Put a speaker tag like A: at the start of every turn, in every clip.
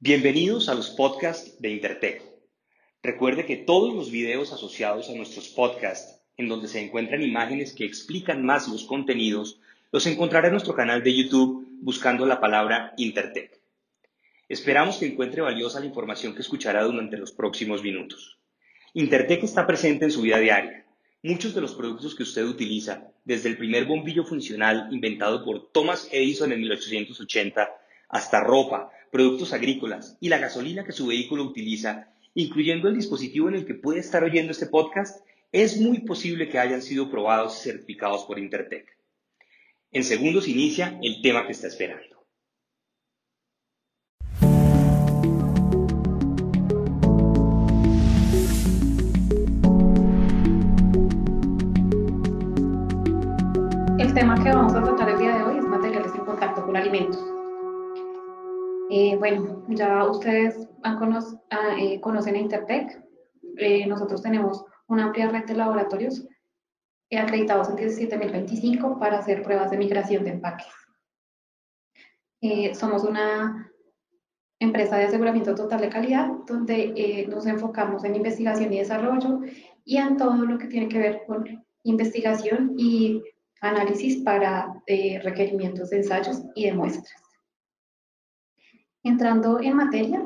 A: Bienvenidos a los podcasts de Intertech. Recuerde que todos los videos asociados a nuestros podcasts, en donde se encuentran imágenes que explican más los contenidos, los encontrará en nuestro canal de YouTube buscando la palabra Intertech. Esperamos que encuentre valiosa la información que escuchará durante los próximos minutos. Intertech está presente en su vida diaria. Muchos de los productos que usted utiliza, desde el primer bombillo funcional inventado por Thomas Edison en 1880, hasta ropa, productos agrícolas y la gasolina que su vehículo utiliza, incluyendo el dispositivo en el que puede estar oyendo este podcast, es muy posible que hayan sido probados y certificados por Intertech. En segundos inicia el tema que está esperando.
B: El tema que vamos a tratar el día de hoy es materiales en contacto con alimentos. Eh, bueno, ya ustedes ah, eh, conocen a Intertech. Eh, nosotros tenemos una amplia red de laboratorios acreditados en 17025 para hacer pruebas de migración de empaques. somos una empresa de aseguramiento total de calidad donde nos enfocamos en investigación y desarrollo y en todo lo que tiene que ver con investigación y análisis para requerimientos de ensayos y de muestras. Entrando en materia,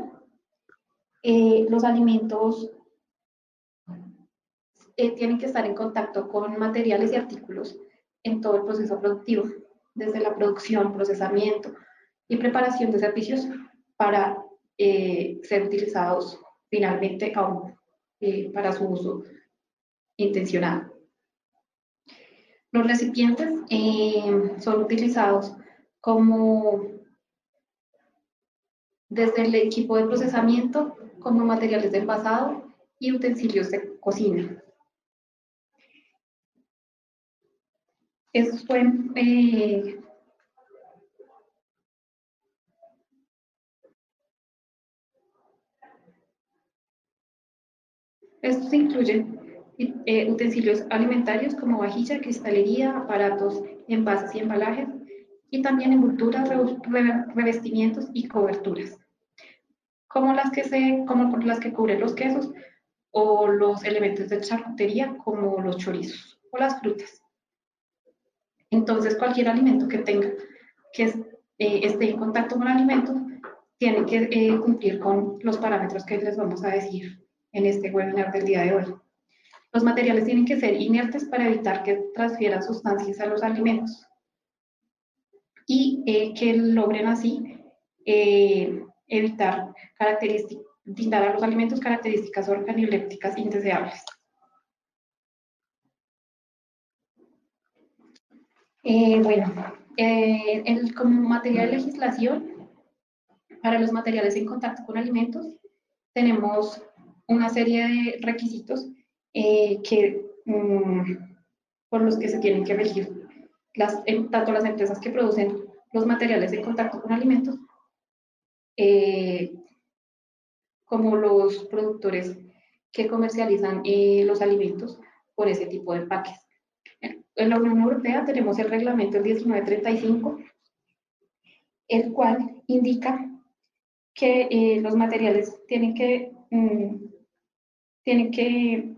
B: eh, los alimentos eh, tienen que estar en contacto con materiales y artículos en todo el proceso productivo, desde la producción, procesamiento y preparación de servicios para eh, ser utilizados finalmente aún para su uso intencionado. Los recipientes son utilizados como desde el equipo de procesamiento como materiales de envasado y utensilios de cocina. Estos pueden eh, Estos incluyen eh, utensilios alimentarios como vajilla, cristalería, aparatos, envases y embalajes, y también envolturas, revestimientos y coberturas como las que, se, como las que cubren los quesos o los elementos de charcutería como los chorizos o las frutas. Entonces, cualquier alimento que tenga, que eh, esté en contacto con alimentos, tiene que eh, cumplir con los parámetros que les vamos a decir en este webinar del día de hoy. Los materiales tienen que ser inertes para evitar que transfieran sustancias a los alimentos y eh, que logren así evitar brindar a los alimentos características organolépticas indeseables. Eh, bueno, eh, como materia de legislación, para los materiales en contacto con alimentos, tenemos una serie de requisitos eh, que, mm, por los que se tienen que regir las, tanto las empresas que producen los materiales en contacto con alimentos eh, como los productores que comercializan eh, los alimentos por ese tipo de empaques. En la Unión Europea tenemos el reglamento 1935, el cual indica que eh, los materiales tienen que, mm, tienen que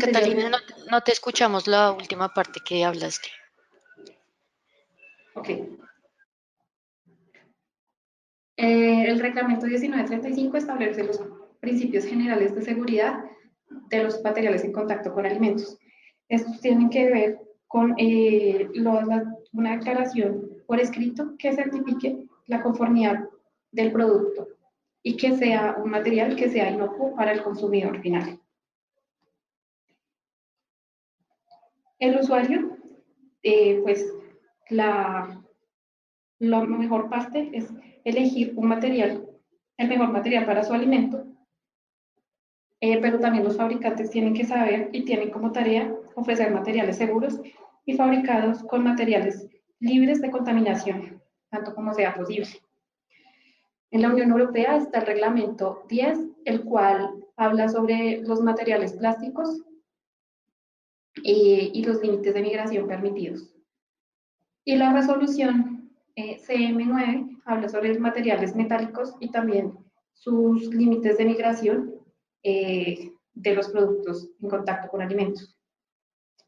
C: Catalina, no, te escuchamos la última parte que hablaste.
B: Ok. Eh, el reglamento 1935 establece los principios generales de seguridad de los materiales en contacto con alimentos. Estos tienen que ver con eh, una declaración por escrito que certifique la conformidad del producto y que sea un material que sea inocuo para el consumidor final. El usuario, eh, pues la, la mejor parte es elegir un material, el mejor material para su alimento, eh, pero también los fabricantes tienen que saber y tienen como tarea ofrecer materiales seguros y fabricados con materiales libres de contaminación, tanto como sea posible. En la Unión Europea está el reglamento 10, el cual habla sobre los materiales plásticos y, los límites de migración permitidos. Y la resolución eh, CM9 habla sobre los materiales metálicos y también sus límites de migración eh, de los productos en contacto con alimentos.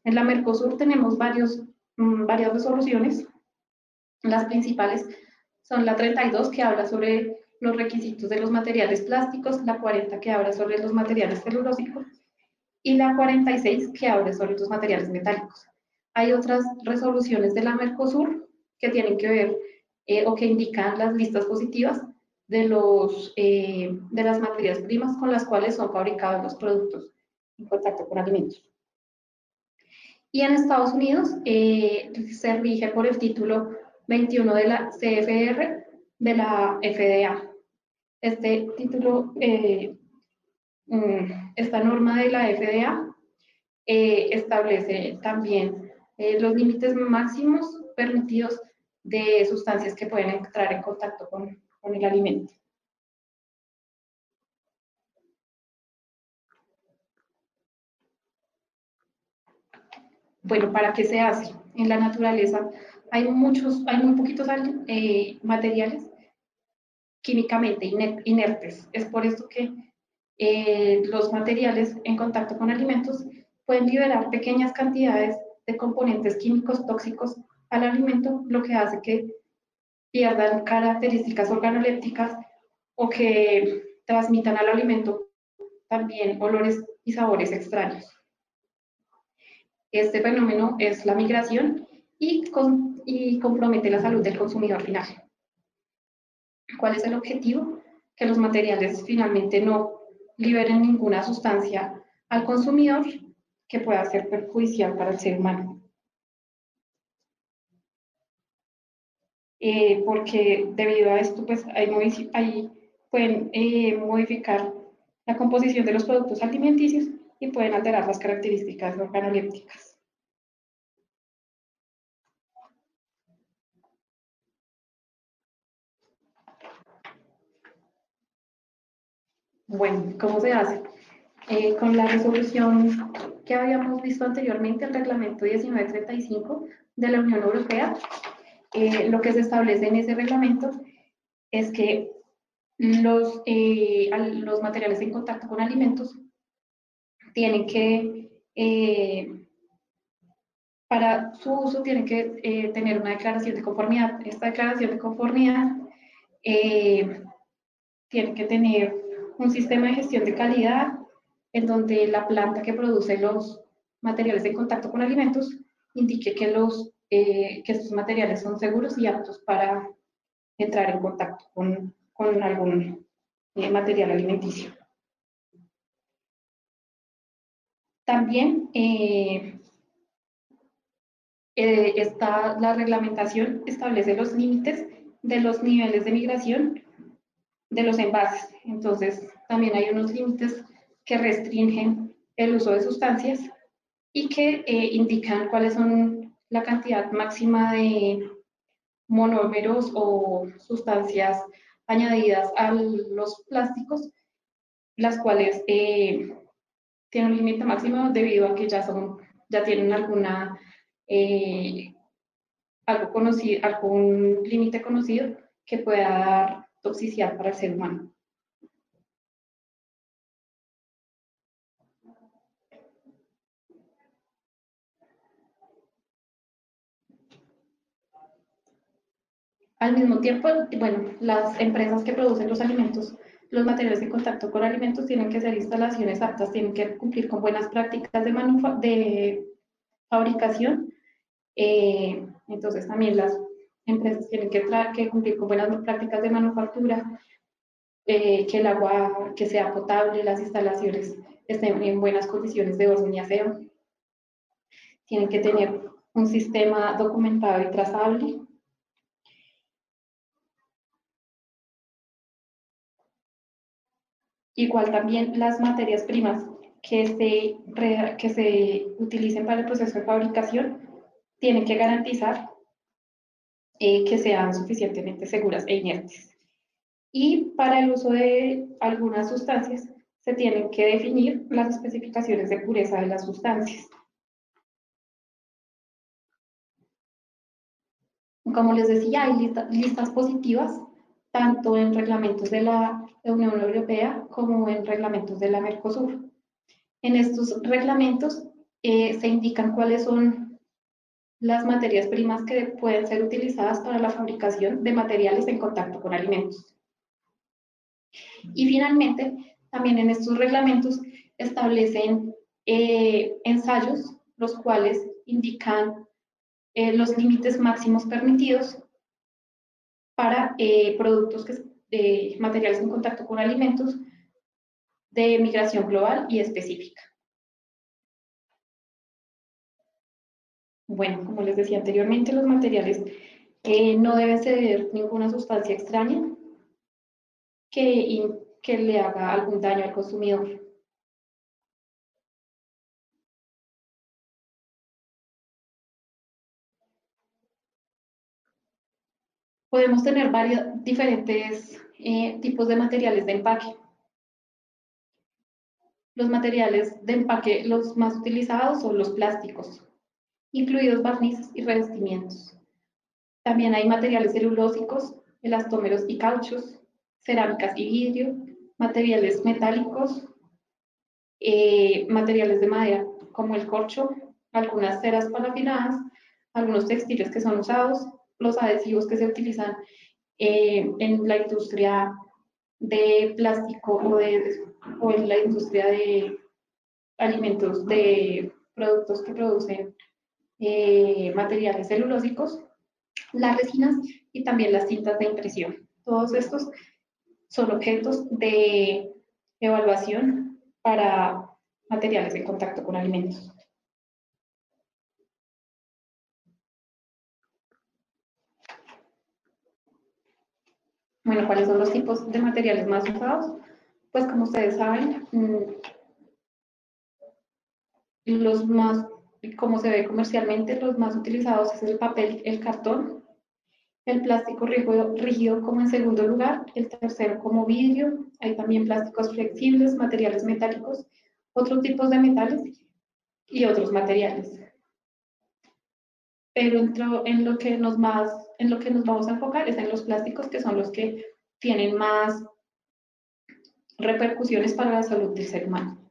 B: En la Mercosur tenemos varios, mm, varias resoluciones. Las principales son la 32 que habla sobre los requisitos de los materiales plásticos, la 40 que habla sobre los materiales celulósicos y la 46 que habla sobre los materiales metálicos. Hay otras resoluciones de la Mercosur que tienen que ver eh, o que indican las listas positivas de, los, eh, de las materias primas con las cuales son fabricados los productos en contacto con alimentos. Y en Estados Unidos eh, se rige por el título 21 de la CFR de la FDA. Este título, eh, esta norma de la FDA establece también los límites máximos permitidos de sustancias que pueden entrar en contacto con, con el alimento. Bueno, ¿para qué se hace? En la naturaleza hay muchos, hay muy poquitos eh, materiales químicamente inertes. Es por esto que eh, los materiales en contacto con alimentos pueden liberar pequeñas cantidades de componentes químicos tóxicos al alimento, lo que hace que pierdan características organolépticas o que transmitan al alimento también olores y sabores extraños. Este fenómeno es la migración y, y compromete la salud del consumidor final. ¿Cuál es el objetivo? Que los materiales finalmente no liberen ninguna sustancia al consumidor que pueda ser perjudicial para el ser humano. Eh, porque debido a esto pues ahí, pueden eh, modificar la composición de los productos alimenticios y pueden alterar las características organolépticas. Bueno, ¿cómo se hace? Eh, con la resolución que habíamos visto anteriormente, el reglamento 1935 de la Unión Europea, eh, lo que se establece en ese reglamento es que los, eh, los materiales en contacto con alimentos tienen que, para su uso, tienen que tener una declaración de conformidad. Esta declaración de conformidad tiene que tener un sistema de gestión de calidad en donde la planta que produce los materiales en contacto con alimentos indique que los eh, que estos materiales son seguros y aptos para entrar en contacto con, con algún eh, material alimenticio. También eh, está, la reglamentación establece los límites de los niveles de migración de los envases. Entonces, también hay unos límites que restringen el uso de sustancias y que indican cuáles son la cantidad máxima de monómeros o sustancias añadidas a los plásticos, las cuales eh, tienen un límite máximo debido a que ya son, ya tienen alguna eh, algo conocido, algún límite conocido que pueda dar toxicidad para el ser humano. Al mismo tiempo, bueno, las empresas que producen los alimentos, los materiales de contacto con alimentos tienen que ser instalaciones aptas, tienen que cumplir con buenas prácticas de, de fabricación. Eh, entonces también las empresas tienen que, cumplir con buenas prácticas de manufactura, eh, que el agua que sea potable, las instalaciones estén en buenas condiciones de orden y aseo. Tienen que tener un sistema documentado y trazable Igual también las materias primas que se, que se utilicen para el proceso de fabricación tienen que garantizar eh, que sean suficientemente seguras e inertes. Y para el uso de algunas sustancias se tienen que definir las especificaciones de pureza de las sustancias. Como les decía, hay listas positivas tanto en reglamentos de la Unión Europea como en reglamentos de la Mercosur. En estos reglamentos eh, se indican cuáles son las materias primas que pueden ser utilizadas para la fabricación de materiales en contacto con alimentos. Y finalmente, también en estos reglamentos establecen eh, ensayos, los cuales indican eh, los límites máximos permitidos para eh, productos que, de materiales en contacto con alimentos de migración global y específica. Bueno, como les decía anteriormente, los materiales que no deben ceder ninguna sustancia extraña que, que le haga algún daño al consumidor. podemos tener varios diferentes eh, tipos de materiales de empaque. Los materiales de empaque, los más utilizados son los plásticos, incluidos barnices y revestimientos. También hay materiales celulósicos, elastómeros y cauchos, cerámicas y vidrio, materiales metálicos, eh, materiales de madera como el corcho, algunas ceras parafinadas, algunos textiles que son usados, los adhesivos que se utilizan eh, en la industria de plástico o, en la industria de alimentos, de productos que producen eh, materiales celulósicos, las resinas y también las cintas de impresión. Todos estos son objetos de evaluación para materiales en contacto con alimentos. Bueno, ¿cuáles son los tipos de materiales más usados? Pues como ustedes saben, mm, los más, como se ve comercialmente, los más utilizados es el papel, el cartón, el plástico rígido, rígido como en segundo lugar, el tercero como vidrio, hay también plásticos flexibles, materiales metálicos, otros tipos de metales y otros materiales. Pero en lo que nos más en lo que nos vamos a enfocar es en los plásticos, que son los que tienen más repercusiones para la salud del ser humano.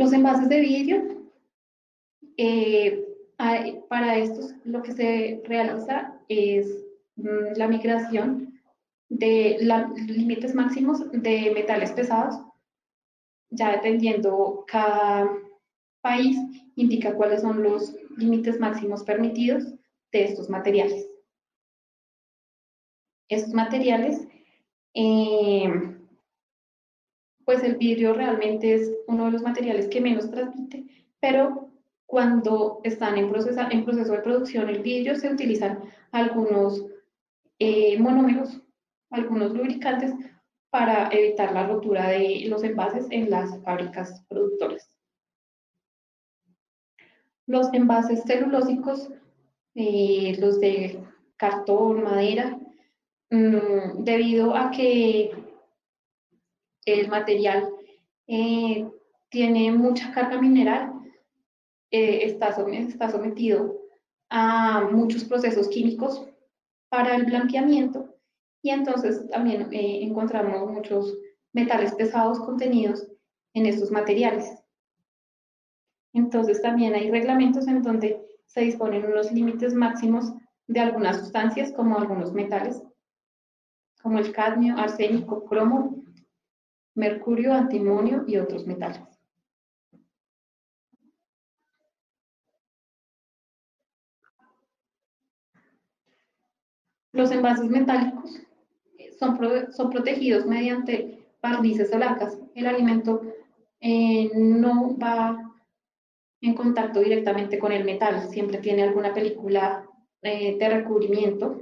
B: Los envases de vidrio, eh, para estos lo que se realiza es mm, la migración de los límites máximos de metales pesados, ya dependiendo cada país indica cuáles son los límites máximos permitidos de estos materiales. Estos materiales, eh, pues el vidrio realmente es uno de los materiales que menos transmite, pero cuando están en, proceso, en proceso de producción el vidrio se utilizan algunos eh, monómeros, algunos lubricantes para evitar la rotura de los envases en las fábricas productoras. Los envases celulósicos, eh, los de cartón, madera, mm, debido a que el material eh, tiene mucha carga mineral, eh, está, está sometido a muchos procesos químicos para el blanqueamiento y entonces también encontramos muchos metales pesados contenidos en estos materiales. Entonces también hay reglamentos en donde se disponen unos límites máximos de algunas sustancias como algunos metales, como el cadmio, arsénico, cromo, mercurio, antimonio y otros metales. Los envases metálicos son, son protegidos mediante barnices o lacas. El alimento eh, no va en contacto directamente con el metal, siempre tiene alguna película eh, de recubrimiento.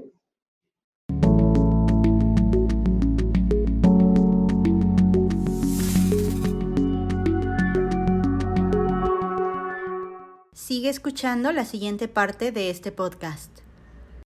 D: Sigue escuchando la siguiente parte de este podcast.